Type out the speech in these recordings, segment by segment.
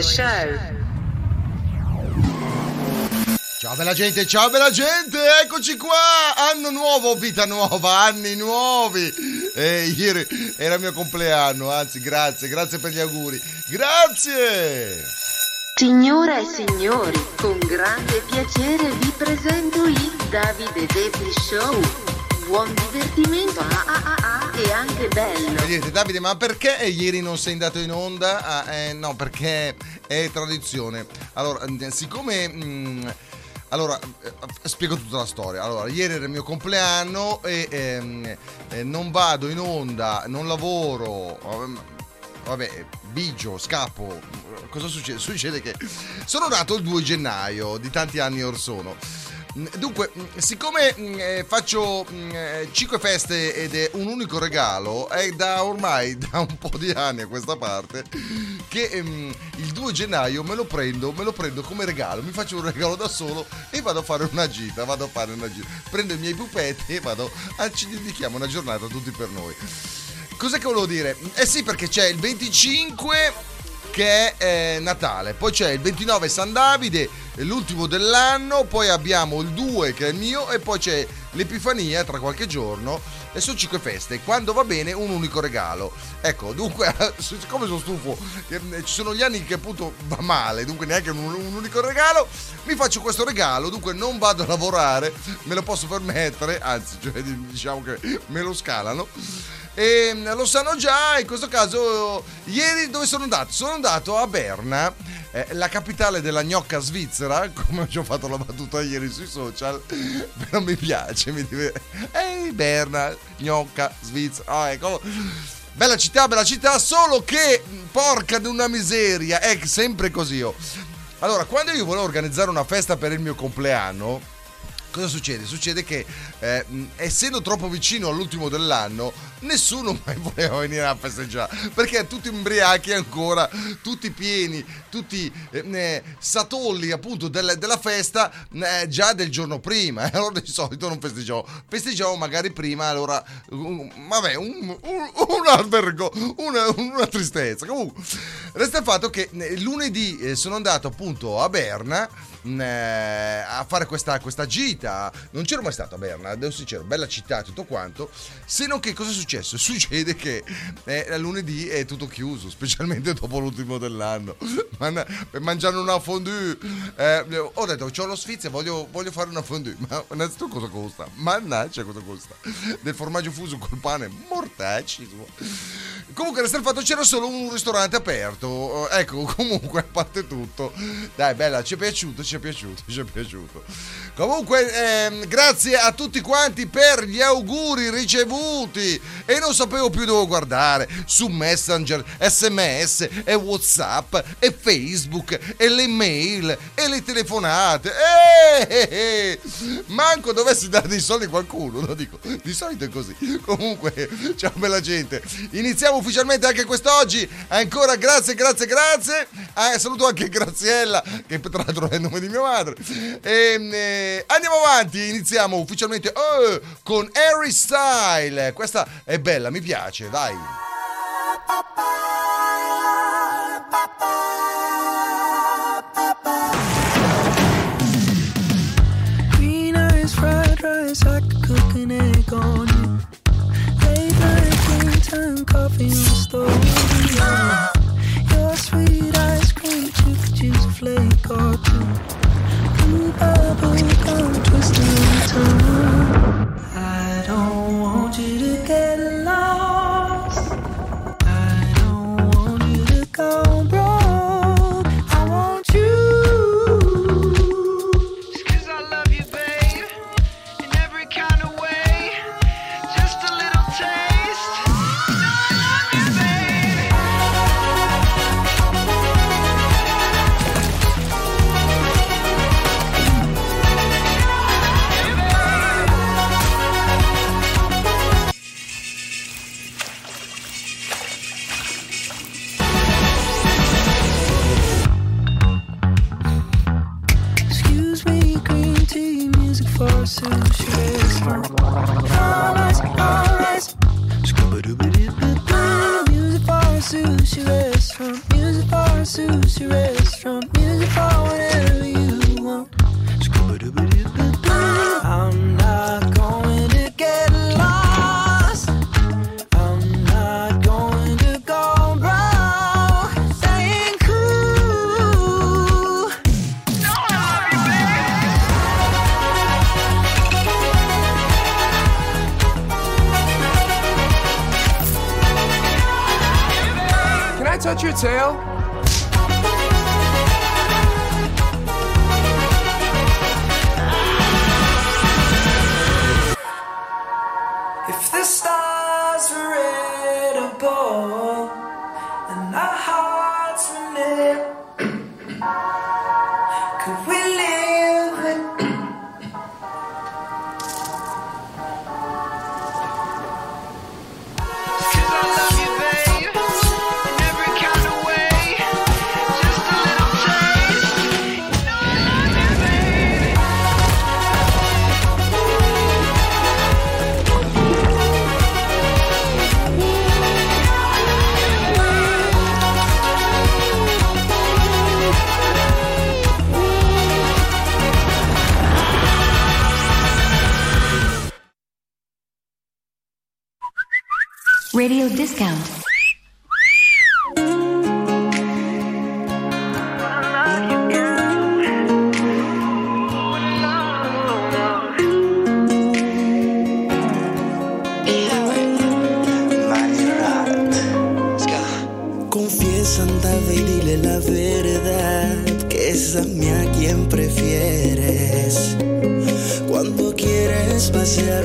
the show. Ciao bella gente, ciao bella gente, eccoci qua, anno nuovo, vita nuova, anni nuovi. E ieri era il mio compleanno, anzi grazie, grazie per gli auguri, grazie. Signore e signori, con grande piacere vi presento il Davide Devi Show. Buon divertimento ah, ah, ah, ah, e anche bello. Vedete Davide, ma perché ieri non sei andato in onda? Ah, eh, no, perché è tradizione. Allora, siccome... mh, allora, eh, spiego tutta la storia. Allora, ieri era il mio compleanno e ehm, eh, non vado in onda, non lavoro. Vabbè, bigio, scappo. Cosa succede? Succede che sono nato il 2 gennaio di tanti anni or sono. Dunque, siccome eh, faccio 5 feste ed è un unico regalo, è da ormai da un po' di anni a questa parte che ehm, il 2 gennaio me lo prendo, me lo prendo come regalo, mi faccio un regalo da solo e vado a fare una gita, vado a fare una gita. Prendo i miei pupetti e vado a ci dedichiamo una giornata tutti per noi. Cos'è che volevo dire? Eh sì, perché c'è il 25 che è eh, Natale, poi c'è il 29 San Davide, l'ultimo dell'anno, poi abbiamo il 2 che è il mio e poi c'è l'Epifania tra qualche giorno e sono 5 feste, quando va bene un unico regalo. Ecco, dunque, siccome sono stufo, eh, ci sono gli anni che appunto va male, dunque neanche un, un unico regalo, mi faccio questo regalo, dunque non vado a lavorare, me lo posso permettere, anzi, cioè, diciamo che me lo scalano. E mm, lo sanno già, in questo caso, ieri dove sono andato? Sono andato a Berna, eh, la capitale della gnocca svizzera, come ci ho fatto la battuta ieri sui social, però mi piace, mi diver- Ehi Berna, gnocca svizzera, ah, ecco. Bella città, bella città, solo che, porca di una miseria, è sempre così io. Allora, quando io volevo organizzare una festa per il mio compleanno, Cosa succede? Succede che eh, essendo troppo vicino all'ultimo dell'anno, nessuno mai voleva venire a festeggiare perché tutti imbriachi ancora, tutti pieni, tutti eh, satolli appunto del, della festa eh, già del giorno prima. E allora di solito non festeggiamo, festeggiamo magari prima. Allora, um, vabbè, un, un, un albergo, una, una, tristezza. Comunque, resta il fatto che eh, lunedì eh, sono andato appunto a Berna eh, a fare questa, questa gita. Non c'ero mai stato a Berna, devo sincero, bella città, tutto quanto. Se non che cosa è successo? Succede che eh, lunedì è tutto chiuso, specialmente dopo l'ultimo dell'anno. Man- per mangiare una fondue. Eh, ho detto, ho lo sfizio, voglio, voglio fare una fondue. Ma innanzitutto cosa costa? Mannaggia cosa costa? Del formaggio fuso col pane, mortacci. Comunque resta il fatto c'era solo un ristorante aperto. Ecco, comunque a parte tutto. Dai, bella, ci è piaciuto, ci è piaciuto, ci è piaciuto. Comunque, ehm, grazie a tutti quanti per gli auguri ricevuti. E non sapevo più dove guardare. Su Messenger, SMS e Whatsapp e Facebook e le mail e le telefonate. Eh, eh, eh. Manco dovessi dare dei soldi a qualcuno, lo dico. Di solito è così. Comunque, ciao bella gente. Iniziamo ufficialmente anche quest'oggi. Ancora grazie, grazie, grazie. Ah, saluto anche Graziella, che tra l'altro è il nome di mia madre. E, eh, andiamo avanti, iniziamo ufficialmente oh, con Harry Style. Questa è bella, mi piace, vai. Coffee on the stove. Your sweet ice cream, you could use a flake or two. Blue bubble gum, twisting on tongue. sushi restaurant, music bar sushi restaurant, music bar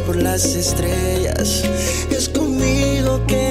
por las estrellas. Es conmigo que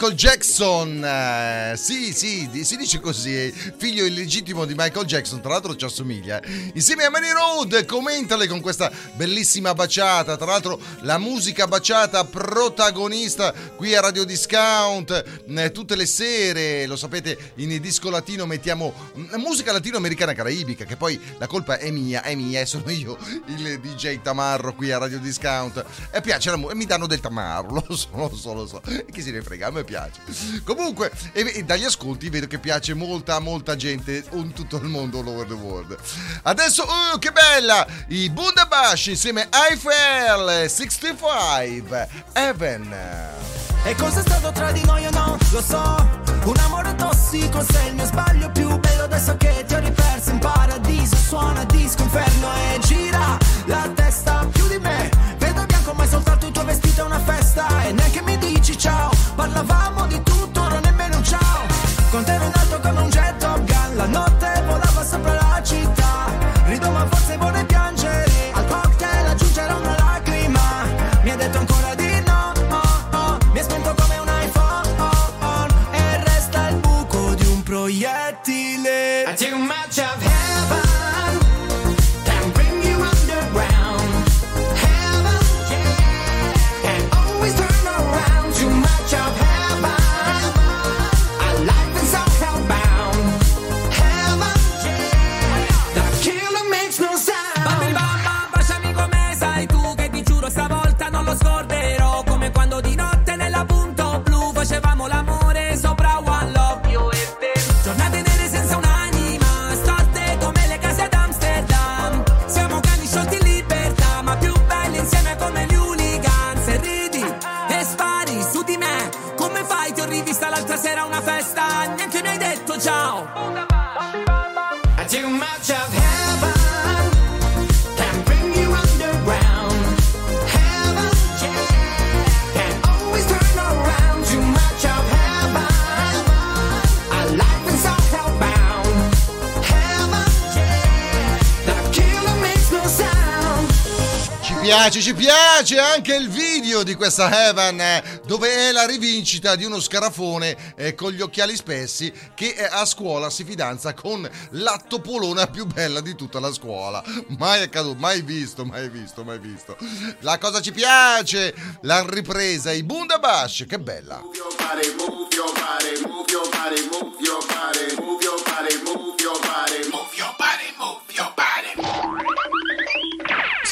Michael Jackson, eh, sì, sì, si dice così, figlio illegittimo di Michael Jackson, tra l'altro ci assomiglia, insieme a Manny Road, commentale con questa bellissima baciata, tra l'altro la musica baciata protagonista qui a Radio Discount, eh, tutte le sere, lo sapete, in disco latino mettiamo mm, musica latinoamericana caraibica, che poi la colpa è mia, è mia, sono io il DJ Tamarro qui a Radio Discount. E piace la musica, mi danno del Tamarro, lo so, lo so, lo so. E chi se ne frega, a me piace. Comunque, e, e dagli ascolti vedo che piace molta, molta gente in tutto il mondo, all over the world. Adesso, oh, che bella! I Bundabash insieme a Eiffel 65 Evan. E cos'è stato tra di noi o no? Lo so, un amore tossico sei il mio sbaglio più bello adesso che ti ho riperso. In paradiso Suona disco inferno e gira la testa più di me. Vedo bianco ma è soltanto il tuo vestito è una festa. E neanche mi dici ciao, parlavamo di tutto, ora nemmeno un ciao. Con te ero in alto come un jet Top Gun, la notte volava sopra la città. Rido ma forse vorrei piangere, piace, ci piace anche il video di questa Heaven eh, dove è la rivincita di uno scarafone eh, con gli occhiali spessi che eh, a scuola si fidanza con la topolona più bella di tutta la scuola. Mai accaduto, mai visto, mai visto, mai visto. La cosa ci piace, l'han ripresa i Bundabash, che bella. Sporzo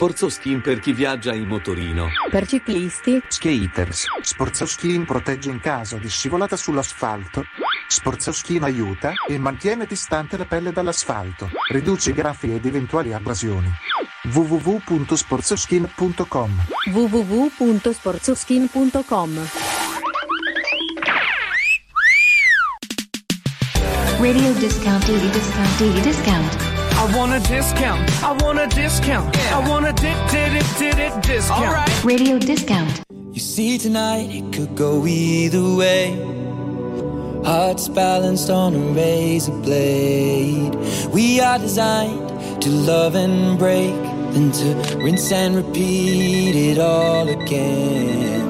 Sporzo skin per chi viaggia in motorino. Per ciclisti, Skaters. Sportsoskin protegge in caso di scivolata sull'asfalto. Sportsoskin aiuta e mantiene distante la pelle dall'asfalto. Riduce i graffi ed eventuali abrasioni. www.sportsoskin.com www.sportsoskin.com Radio discount, daily discount, daily discount. I want a discount. I want a discount. I want a dip, dip, dip, dip, dip discount. All right. Radio discount. You see, tonight it could go either way. Hearts balanced on a razor blade. We are designed to love and break, then to rinse and repeat it all again.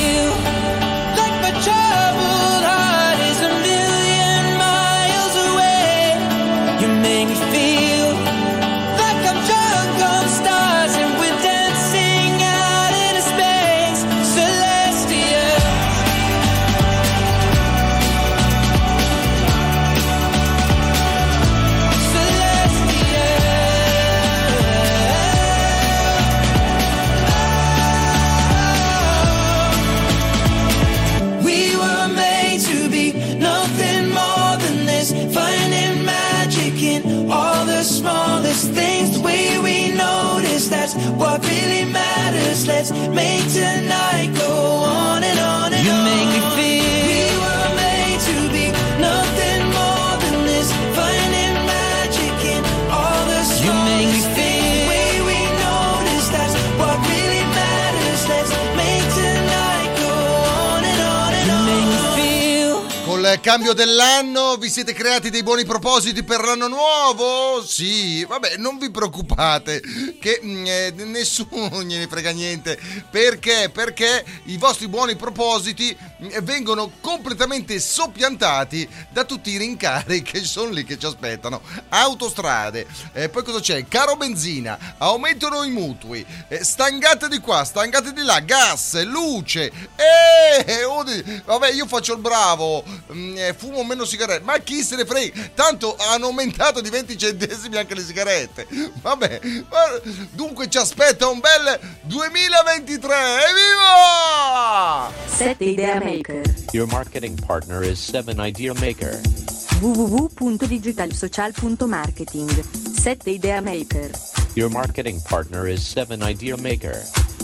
cambio dell'anno vi siete creati dei buoni propositi per l'anno nuovo? Sì, vabbè, non vi preoccupate che mm, eh, nessuno gliene frega niente. Perché? Perché i vostri buoni propositi mm, vengono completamente soppiantati da tutti i rincari che sono lì che ci aspettano. Autostrade, eh, poi cosa c'è? Caro benzina, aumentano i mutui, eh, stangate di qua, stangate di là, gas, luce. Eh, oh, di- vabbè, io faccio il bravo, mm, eh, fumo meno sigarette, ma chi se ne frega? Tanto hanno aumentato di 20 centesimi anche le sigarette. Vabbè, dunque ci aspetta un bel 2023. Evviva! 7 Idea Maker. Your marketing partner is 7 Idea Maker. www.digitalsocial.marketing 7 Idea Maker. Your marketing partner is 7 Idea Maker.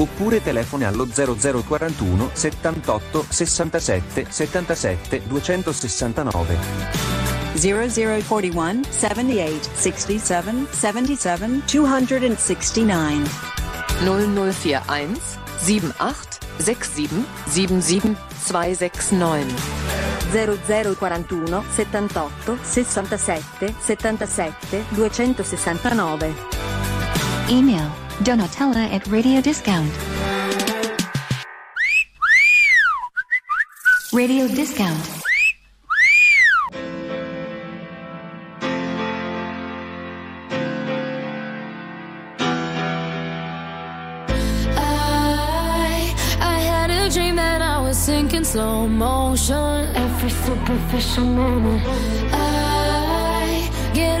Oppure telefona allo 0041 78 67 77 269. 0041 78 67 77 269. 0041 78 67 77 269. 0041 78 67 77 269 Email Donatella at Radio Discount. Radio Discount. I, I had a dream that I was sinking slow motion. Every superficial moment. I get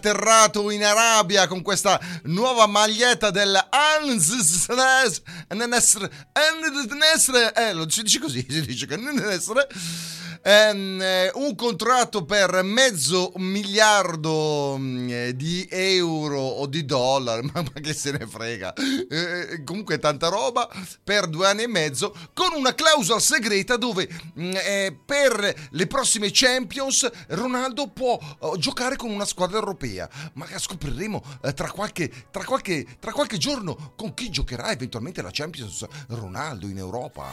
Atterrato in Arabia con questa nuova maglietta del Al-Nasr. Eh, lo si dice così, si dice che. Ehm, eh, un contratto per mezzo miliardo mm, eh, di euro o di dollari, ma, ma che se ne frega. Eh, comunque tanta roba per due anni e mezzo con una clausola segreta dove mm, eh, per le prossime Champions Ronaldo può oh, giocare con una squadra europea. Ma scopriremo eh, tra, qualche, tra, qualche, tra qualche giorno con chi giocherà eventualmente la Champions Ronaldo in Europa.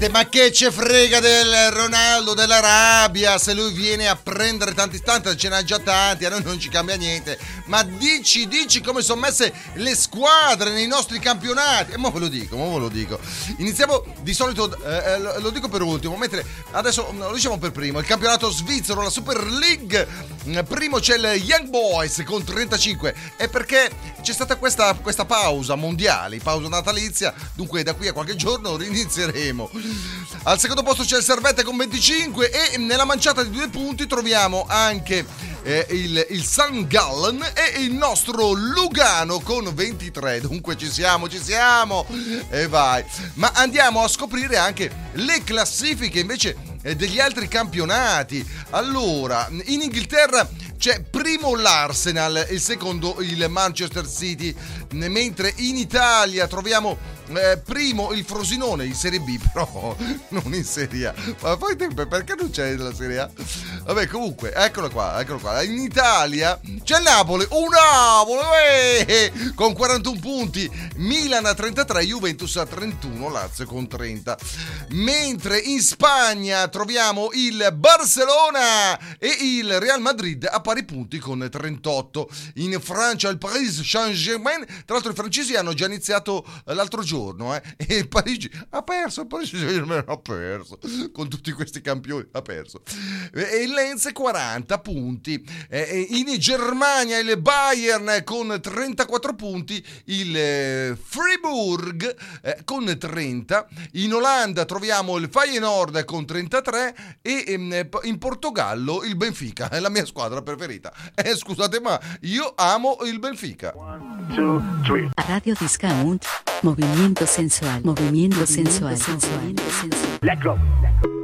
Dite, ma che ce frega del Ronaldo dell'Arabia se lui viene a prendere tanti istanti, ce n'ha già tanti, a noi non ci cambia niente. Ma dici, dici come sono messe le squadre nei nostri campionati. E mo ve lo dico, mo ve lo dico. Iniziamo di solito, eh, eh, lo, dico per ultimo, mentre adesso lo diciamo per primo, il campionato svizzero, la Super League. Mm, Primo c'è il Young Boys con 35. E perché c'è stata questa, questa pausa mondiale, pausa natalizia, dunque da qui a qualche giorno rinizieremo. Al secondo posto c'è il Servette con 25 e nella manciata di due punti troviamo anche eh, il, il San Gallen e il nostro Lugano con 23. Dunque ci siamo, ci siamo. E vai. Ma andiamo a scoprire anche le classifiche invece degli altri campionati. Allora, in Inghilterra c'è primo l'Arsenal, il secondo il Manchester City, mentre in Italia troviamo eh, primo il Frosinone in Serie B, però non in Serie A. Ma poi te- perché non c'è la Serie A? Vabbè, comunque, eccolo qua, eccolo qua. In Italia c'è Napoli, un Napoli eh, con 41 punti, Milan a 33, Juventus a 31, Lazio con 30. Mentre in Spagna troviamo il Barcellona e il Real Madrid a pari punti con 38. In Francia il Paris Saint-Germain, tra l'altro i francesi hanno già iniziato eh, l'altro giorno eh, e il Parigi ha perso, il Paris Saint-Germain ha perso con tutti questi campioni, ha perso. E il Lenz 40 punti. In Germania il Bayern con 34 punti, il eh, Fribourg eh, con 30. In Olanda troviamo il Feyenoord con 33 e ehm, in Portogallo il Benfica, è la mia squadra preferita. Eh, scusate, ma io amo il Benfica. Radio Discount. Movimiento sensual. Movimiento sensual. Let's go.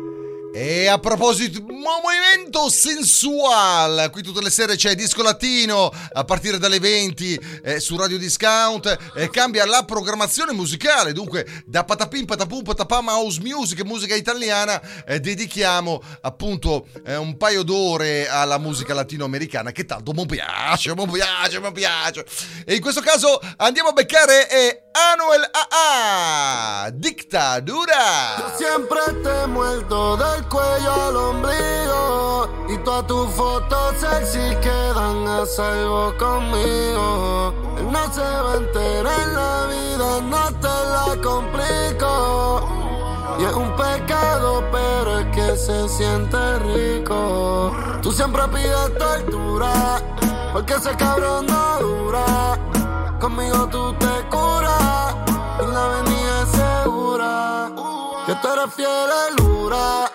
E a proposito, movimento sensual, qui tutte le sere c'è Disco Latino a partire dalle 20 eh, su Radio Discount, eh, cambia la programmazione musicale, dunque da patapim, patapum, patapam, house music, musica italiana, eh, dedichiamo appunto eh, un paio d'ore alla musica latinoamericana che tanto mi piace, mi piace, mi piace. E in questo caso andiamo a beccare eh, Anuel AA, Dictadura. Yo siempre te he muerto del cuello al ombligo y todas tus fotos se sexy quedan a salvo conmigo. Él no se va a enterar en la vida, no te la complico. Y es un pecado, pero es que se siente rico. Tú siempre pides tortura, porque ese cabrón no dura. Conmigo tú te curas, y la avenida segura. Que tú eres fiel lura,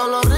se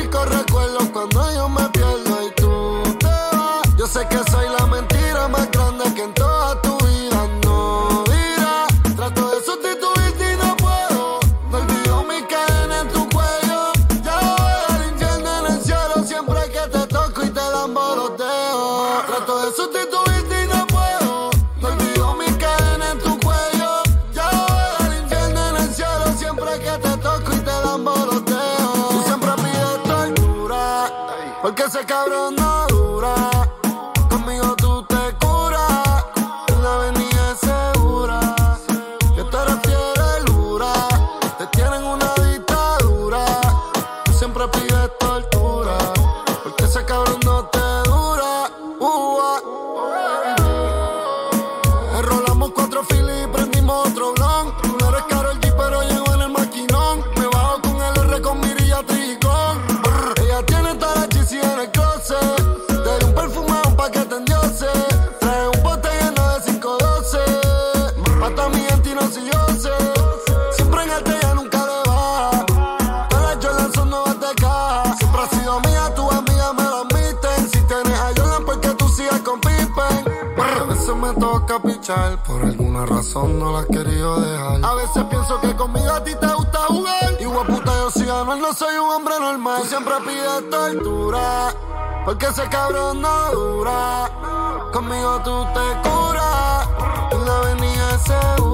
porque ese cabrón no dura. Conmigo tú te curas, en la avenida segura.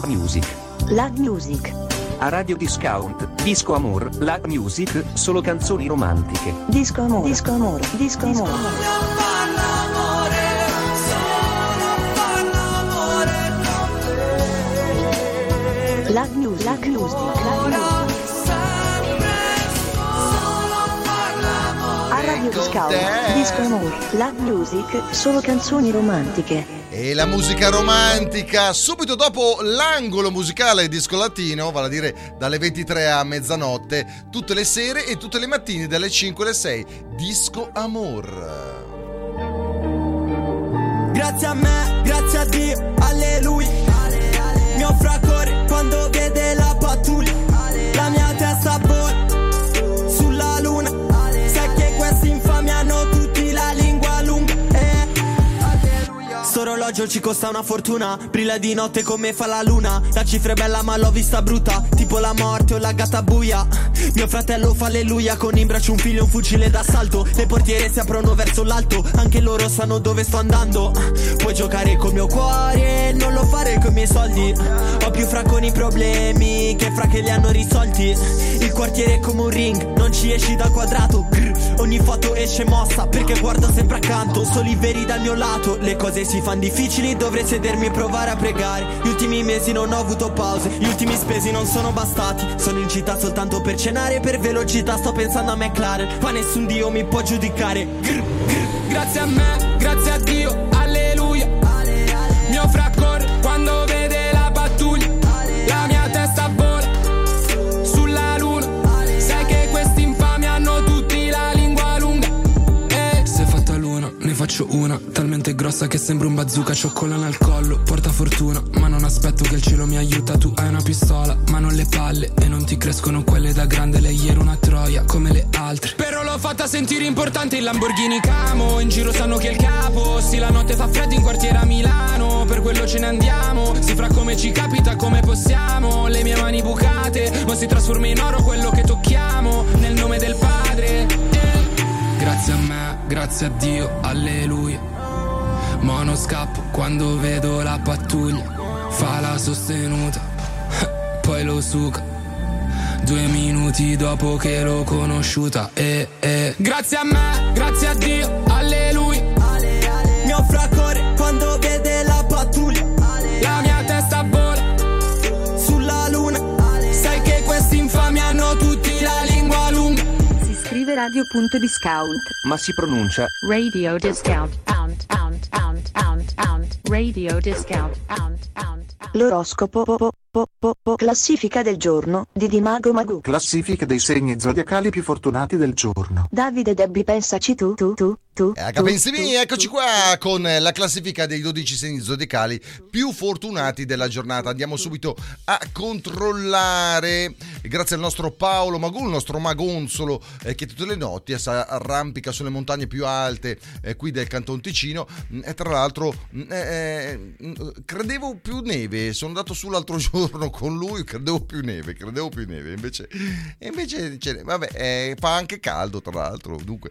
Lag Music. Lag Music. A Radio Discount, Disco Amor, Lag Music, solo canzoni romantiche. Disco Amor. Disco Amor. Disco Amor. Lag Music. Lag Music. Lag Radio Discount. Disco Amor. Lag Music. Solo canzoni romantiche. E la musica romantica subito dopo l'angolo musicale disco latino, vale a dire dalle 23 a mezzanotte, tutte le sere e tutte le mattine dalle 5 alle 6. Disco Amor. Grazie a me, grazie a Dio, alleluia. Mio fraccore quando vede la pattuglia. Orologio ci costa una fortuna. Brilla di notte come fa la luna. La cifra è bella ma l'ho vista brutta. Tipo la morte o la gatta buia. Mio fratello fa alleluia Con in braccio un figlio e un fucile d'assalto. Le portiere si aprono verso l'alto. Anche loro sanno dove sto andando. Puoi giocare col mio cuore Non lo fare con i miei soldi. Ho più fra con i problemi Che fra che li hanno risolti. Il quartiere è come un ring Non ci esci dal quadrato. Grr. Ogni foto esce mossa Perché guardo sempre accanto. Soli veri dal mio lato Le cose si fanno difficili Dovrei sedermi e provare a pregare. Gli ultimi mesi non ho avuto pause Gli ultimi spesi non sono bastati. Sono in città soltanto per cenare Per velocità sto pensando a McLaren Ma nessun dio mi può giudicare. Grr, grr. Grazie a me, grazie a Dio, faccio una, talmente grossa che sembra un bazooka, cioccolana al collo, porta fortuna, ma non aspetto che il cielo mi aiuta, tu hai una pistola, ma non le palle, e non ti crescono quelle da grande, lei era una troia, come le altre. Però l'ho fatta sentire importante il Lamborghini Camo, in giro sanno che è il capo, sì la notte fa freddo in quartiere a Milano, per quello ce ne andiamo, si fra come ci capita, come possiamo, le mie mani bucate, ma si trasforma in oro quello che tocchiamo, nel nome del padre. Eh. Grazie a me, grazie a Dio, alleluia. Ma non scappo quando vedo la pattuglia. Fa la sostenuta, poi lo suca. Due minuti dopo che l'ho conosciuta. E, e. Grazie a me, grazie a Dio, alleluia. Mio fraccore radio.discount. Ma si pronuncia Radio discount. Pound, pound, pound, pound, pound. Radio discount. Pound, pound. L'oroscopo po, po, po, classifica del giorno di Dimago Magu. Classifica dei segni zodiacali più fortunati del giorno. Davide Debbie pensaci tu, tu, tu, tu. Eh, tu, Capensimi, eccoci qua con la classifica dei 12 segni zodiacali più fortunati della giornata. Andiamo subito a controllare, grazie al nostro Paolo Magù, il nostro magonzolo eh, che tutte le notti si arrampica sulle montagne più alte eh, qui del Canton Ticino Mm, e tra l'altro mm, eh, mm, credevo più neve, sono andato su l'altro giorno con lui, credevo più neve, credevo più neve, invece, invece ce vabbè, eh, fa anche caldo tra l'altro, dunque...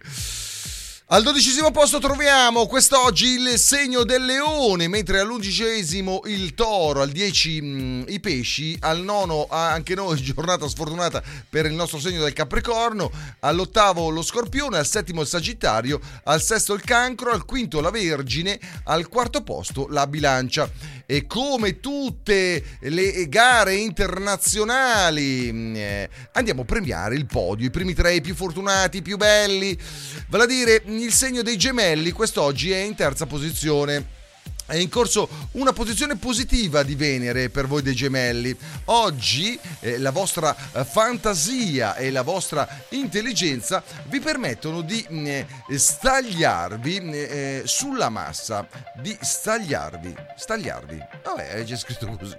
Al dodicesimo posto troviamo quest'oggi il segno del leone, mentre all'undicesimo il toro, al 10 mh, i pesci, al nono anche noi giornata sfortunata per il nostro segno del capricorno, all'ottavo lo scorpione, al settimo il sagittario, al sesto il cancro, al quinto la vergine, al quarto posto la bilancia. E come tutte le gare internazionali mh, eh, andiamo a premiare il podio, i primi tre i più fortunati, i più belli, vale a dire il segno dei gemelli quest'oggi è in terza posizione. È in corso una posizione positiva di Venere per voi dei gemelli. Oggi eh, la vostra eh, fantasia e la vostra intelligenza vi permettono di mh, eh, stagliarvi mh, eh, sulla massa. Di stagliarvi. Stagliarvi. Vabbè, c'è scritto così.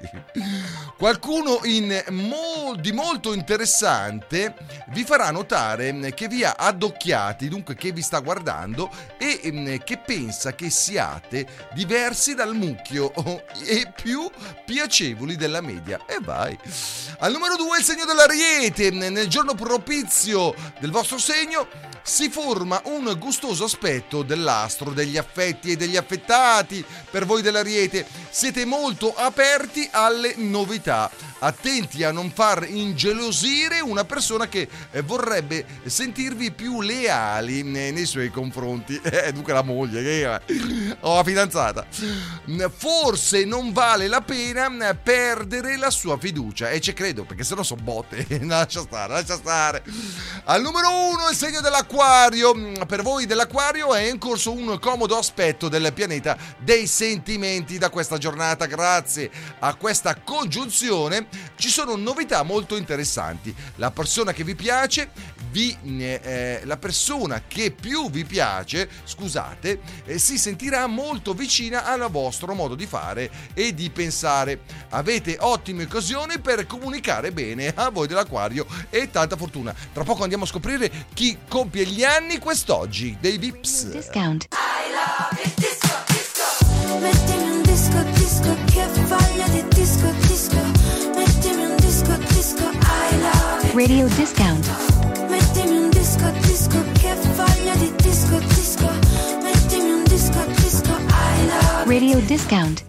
Qualcuno in mo- di molto interessante vi farà notare mh, che vi ha addocchiati, dunque che vi sta guardando e che pensa che siate diversi dal mucchio e più piacevoli della media. E vai. Al numero 2 il segno dell'Ariete. Nel giorno propizio del vostro segno si forma un gustoso aspetto dell'astro degli affetti e degli affettati. Per voi dell'Ariete siete molto aperti alle novità. Attenti a non far ingelosire una persona che eh, vorrebbe sentirvi più leali nei, nei suoi confronti. Eh, dunque la moglie, che è? o la fidanzata. Forse non vale la pena perdere la sua fiducia. E ci credo, perché se no sono botte. lascia stare, lascia stare. Al numero uno il segno dell'acquario. Per voi dell'acquario è in corso un comodo aspetto del pianeta dei sentimenti da questa giornata. Grazie a questa congiunzione ci sono novità molto interessanti. La persona che vi piace, vi, eh, la persona che più vi piace, scusate, eh, si sentirà molto vicina al vostro modo di fare e di pensare. Avete ottime occasioni per comunicare bene a voi dell'acquario e tanta fortuna. Tra poco andiamo a scoprire chi compie gli anni quest'oggi dei Vips. Discount. Mettimi un disco, disco che voglia di disco, disco. Mettimi un disco, disco, I love it. Radio Discount. Mettimi un disco, disco che voglia di disco, disco. Mettimi un disco, disco, I love it. Radio Discount.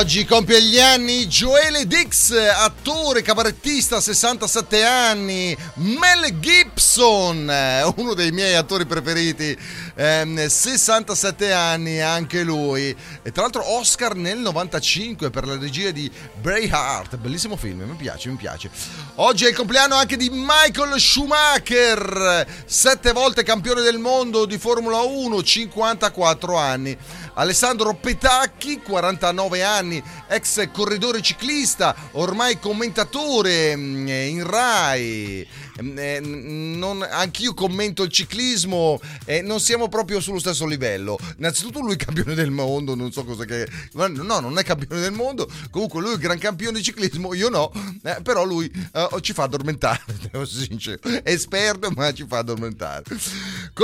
Oggi compie gli anni Joele Dix, attore, cabarettista, 67 anni. Mel Gibson, uno dei miei attori preferiti, ehm, 67 anni anche lui. E tra l'altro Oscar nel 95 per la regia di Braveheart, bellissimo film, mi piace, mi piace. Oggi è il compleanno anche di Michael Schumacher, sette volte campione del mondo di Formula 1, 54 anni. Alessandro Petacchi, 49 anni, ex corridore ciclista, ormai commentatore mm, in Rai. Mm, eh, non- anch'io commento il ciclismo e non siamo proprio sullo stesso livello. Innanzitutto lui è campione del mondo, non so cosa che... No, non è campione del mondo, comunque lui è gran campione di ciclismo, io no, eh, però lui eh, ci fa addormentare, devo essere sincero. È esperto ma ci fa addormentare.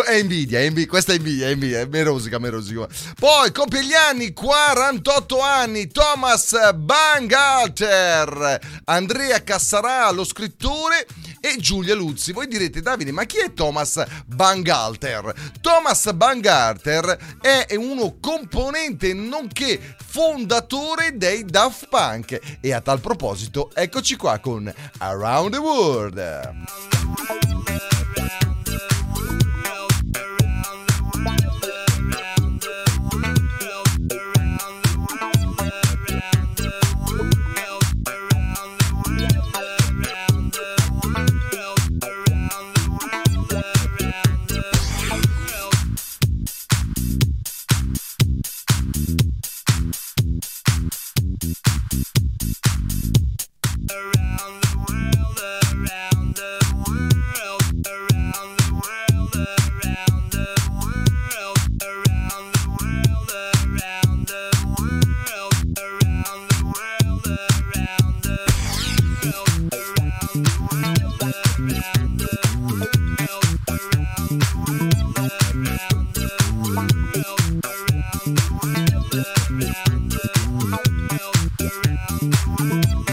È invidia, è invidia, questa è invidia, è invidia, è merosica, merosica. Poi compie gli anni, 48 anni, Thomas Bangalter, Andrea Cassarà, lo scrittore, e Giulia Luzzi. Voi direte, Davide, ma chi è Thomas Bangalter? Thomas Bangalter è uno componente nonché fondatore dei Daft Punk. E a tal proposito, eccoci qua con Around the World. E come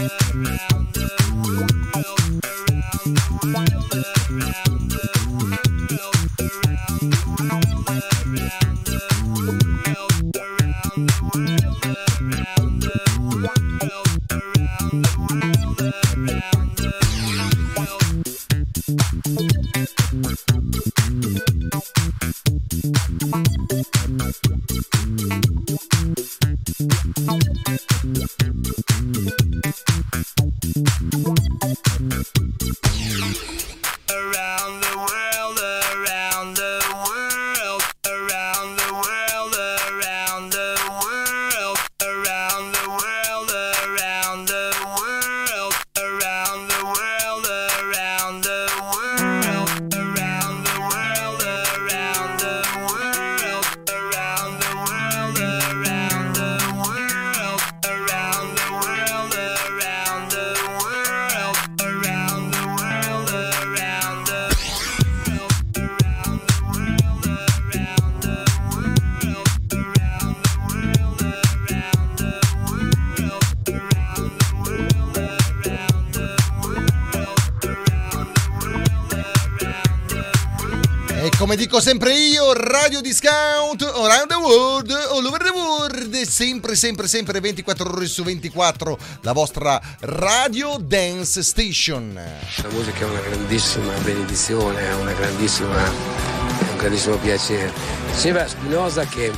dico sempre io, Radio Discount, around the world, all over the world, sempre, sempre, sempre 24 ore su 24, la vostra Radio Dance Station. La musica è una grandissima benedizione, è una grandissima, è un grandissimo piacere. Diceva Spinoza che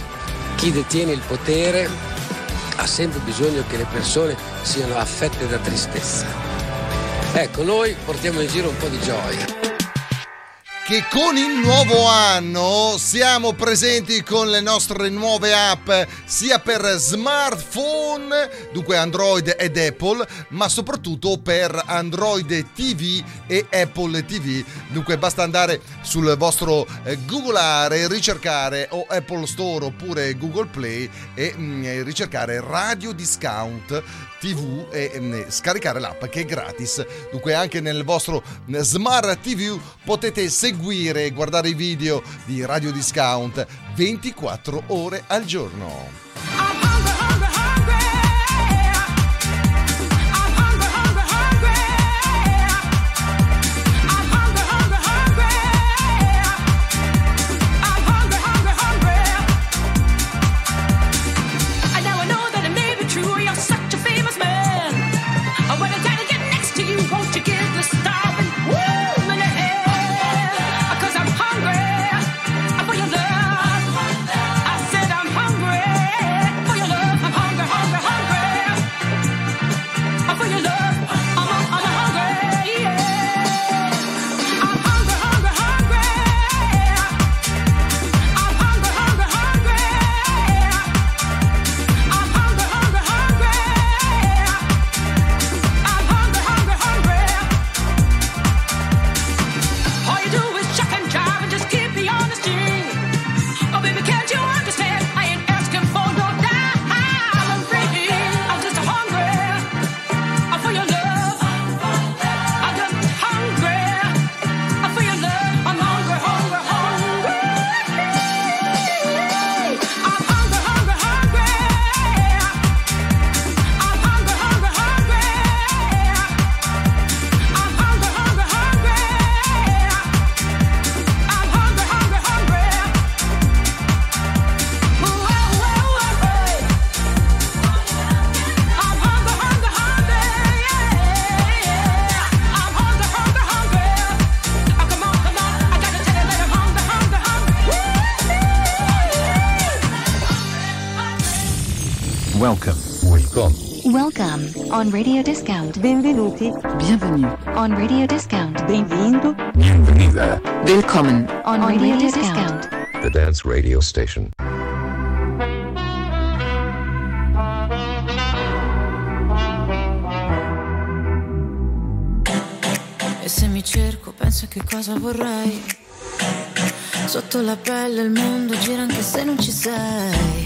chi detiene il potere ha sempre bisogno che le persone siano affette da tristezza. Ecco, noi portiamo in giro un po' di gioia. Che con il nuovo anno siamo presenti con le nostre nuove app sia per smartphone, dunque Android ed Apple, ma soprattutto per Android TV e Apple TV. Dunque basta andare sul vostro eh, Googleare, ricercare o Apple Store oppure Google Play e mm, eh, ricercare Radio Discount TV e mm, scaricare l'app che è gratis. Dunque anche nel vostro mm, Smart TV potete seguire e guardare i video di Radio Discount 24 ore al giorno. On Radio Discount. Benvenuti. Bienvenue. On Radio Discount. Benvindo. Bienvenida. Willkommen. On, Radio, Discount. The Dance Radio Station. E se mi cerco, penso a che cosa vorrei. Sotto la pelle il mondo gira anche se non ci sei.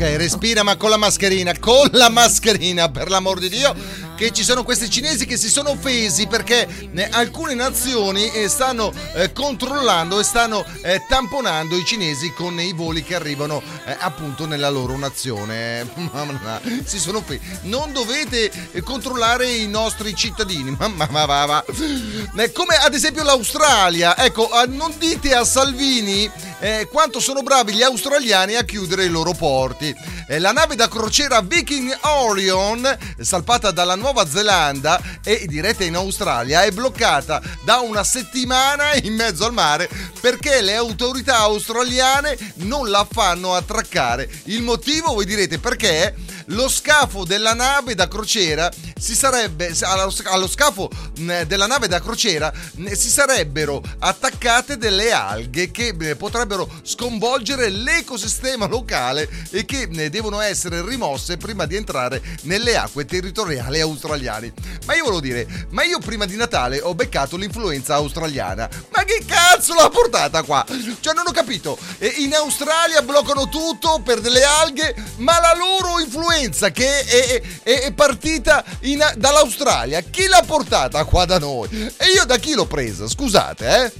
Ok, respira ma con la mascherina, con la mascherina, per l'amor di Dio, che ci sono questi cinesi che si sono offesi perché eh, alcune nazioni eh, stanno eh, controllando e stanno tamponando i cinesi con i voli che arrivano appunto nella loro nazione. Si sono offesi. Non dovete controllare i nostri cittadini, Come ad esempio l'Australia. Ecco, non dite a Salvini quanto sono bravi gli australiani a chiudere i loro porti. La nave da crociera Viking Orion, salpata dalla Nuova Zelanda e diretta in Australia, è bloccata da una settimana in mezzo al mare perché le autorità australiane non la fanno attraccare. Il motivo, voi direte, perché? Lo scafo della nave da crociera si sarebbe allo, scafo della nave da crociera si sarebbero attaccate delle alghe che potrebbero sconvolgere l'ecosistema locale e che devono essere rimosse prima di entrare nelle acque territoriali australiane. Ma io volevo dire, ma io prima di Natale ho beccato l'influenza australiana. Ma che cazzo l'ha portata qua? Cioè non ho capito. In Australia bloccano tutto per delle alghe, ma la loro influenza che è, è- è partita in- dall'Australia, chi l'ha portata qua da noi? E io da chi l'ho presa? Scusate, eh?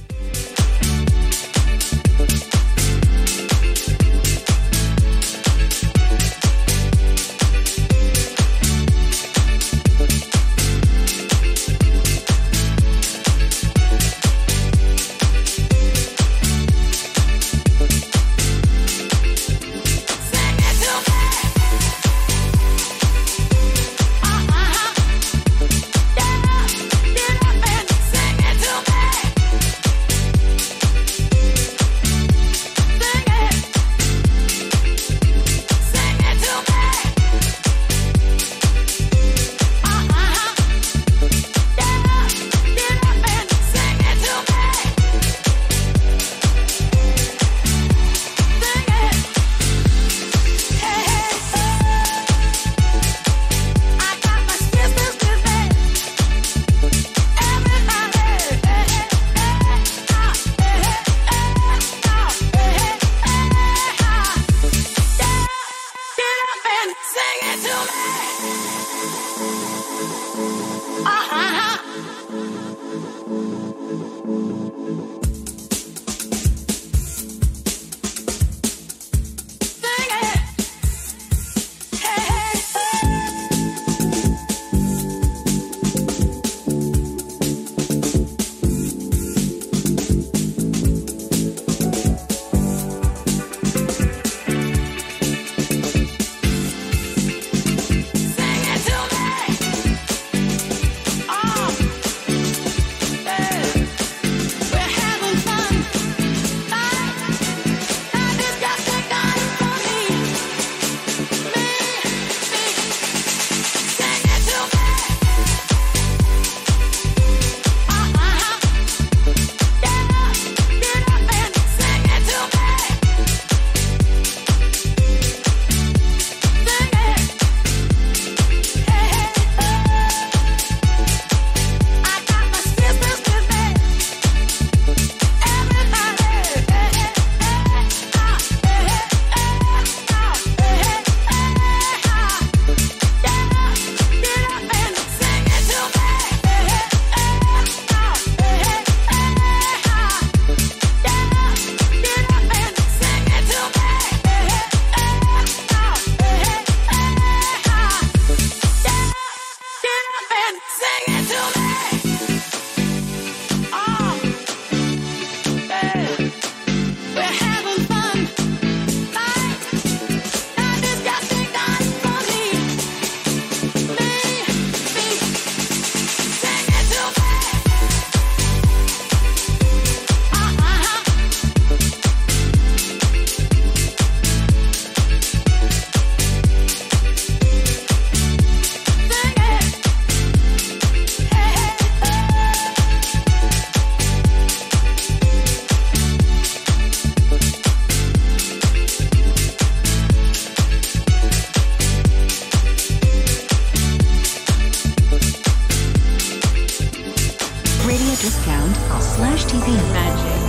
Discount slash TV. Magic.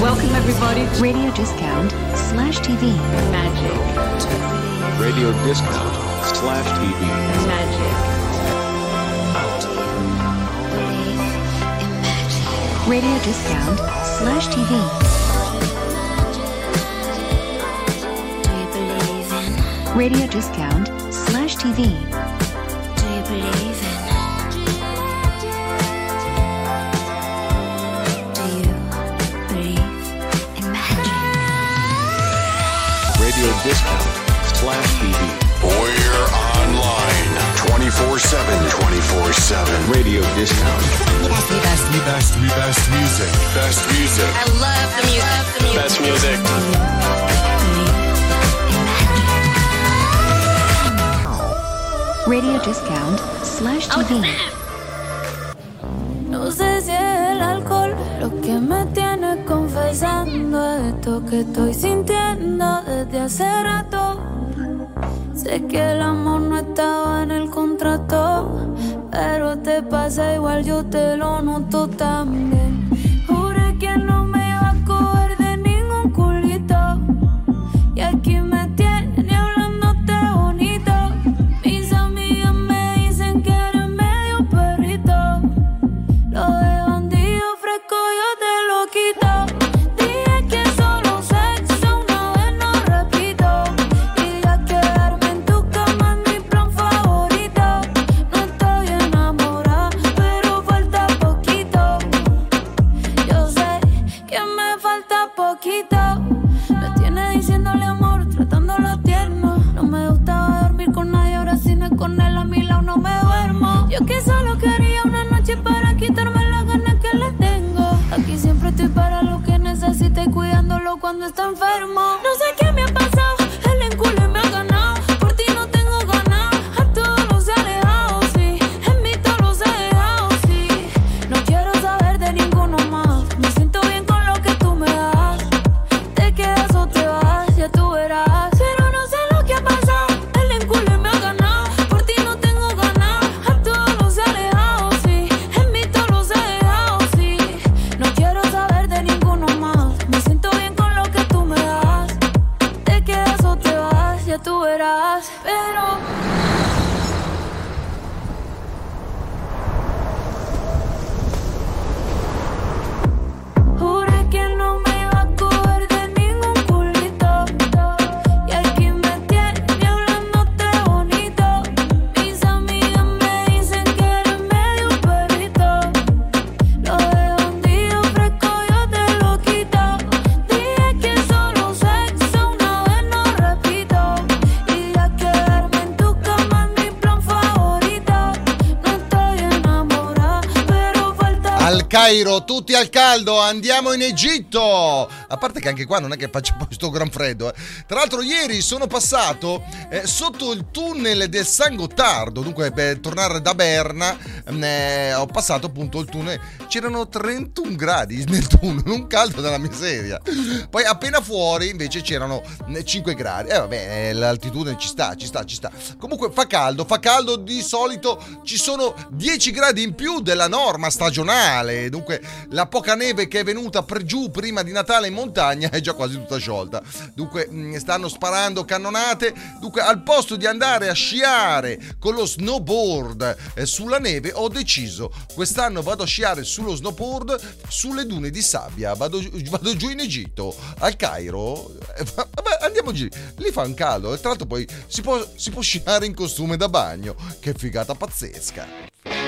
Welcome everybody. Radio discount slash TV. Magic. Radio discount slash TV. Magic. Radio discount slash TV. Radio discount slash TV. Radio discount slash TV. We're online 24 7. 24 7. Radio discount. The best, the best, the best music. Best music. I love the music. Best music. Radio discount slash TV. No sé si es el alcohol lo que me tiene confesando esto que estoy sintiendo desde hace rato. Sé que el amor no estaba en el contrato, pero te pasa igual, yo te lo noto también. Tutti al caldo, andiamo in Egitto. A parte che anche qua non è che faccia poi sto gran freddo. eh. Tra l'altro ieri sono passato eh, sotto il tunnel del San Gottardo, dunque per tornare da Berna mm, eh, ho passato appunto il tunnel. C'erano 31 gradi nel tunnel, un caldo della miseria. Poi appena fuori invece c'erano mm, 5 gradi. Eh vabbè, eh, l'altitudine ci sta, ci sta, ci sta. Comunque fa caldo, fa caldo di solito ci sono 10 gradi in più della norma stagionale. Dunque la poca neve che è venuta per giù prima di Natale in montagna è già quasi tutta sciolta. Dunque mh, stanno sparando cannonate. Dunque al posto di andare a sciare con lo snowboard eh, sulla neve ho deciso quest'anno vado a sciare sullo snowboard sulle dune di sabbia. Vado, vado giù in Egitto, al Cairo. Eh, va- Vabbè, andiamo giù. Lì fa un caldo e tra l'altro poi si può, si può sciare in costume da bagno. Che figata pazzesca.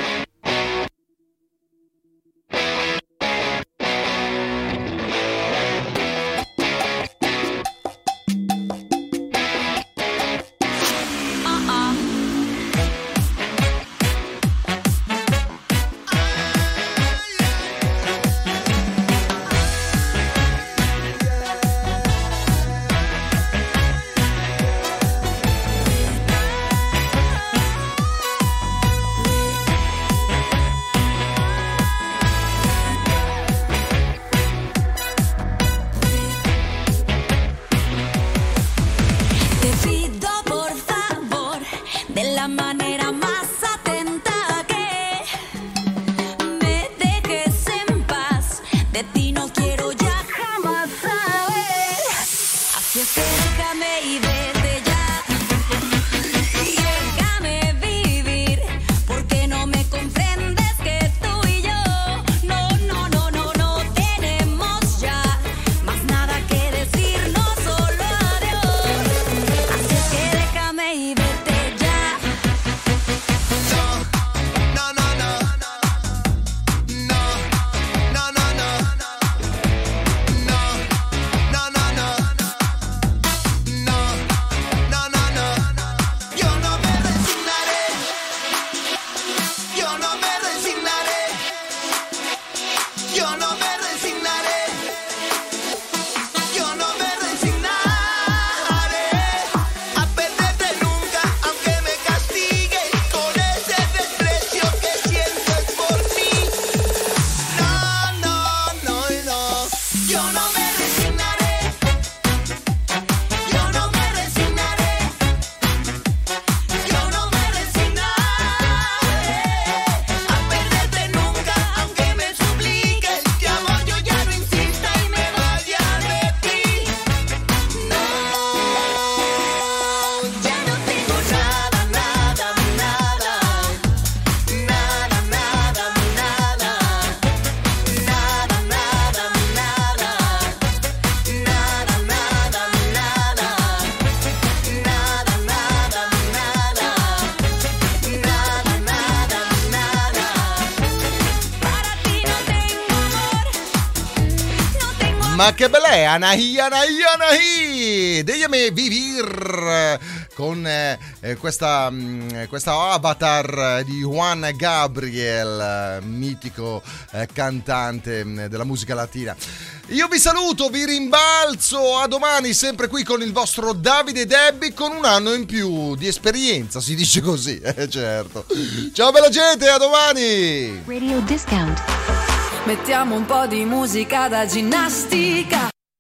Ma che bella è Anahi, Anahi, Anahi! Degliami vivir con eh, eh, questa, mm, questa avatar di Juan Gabriel, eh, mitico eh, cantante mm, della musica latina. Io vi saluto, vi rimbalzo a domani sempre qui con il vostro Davide Debbi con un anno in più di esperienza, si dice così, eh, certo. Ciao bella gente, a domani! Radio Discount. Mettiamo un po' di musica da ginnastica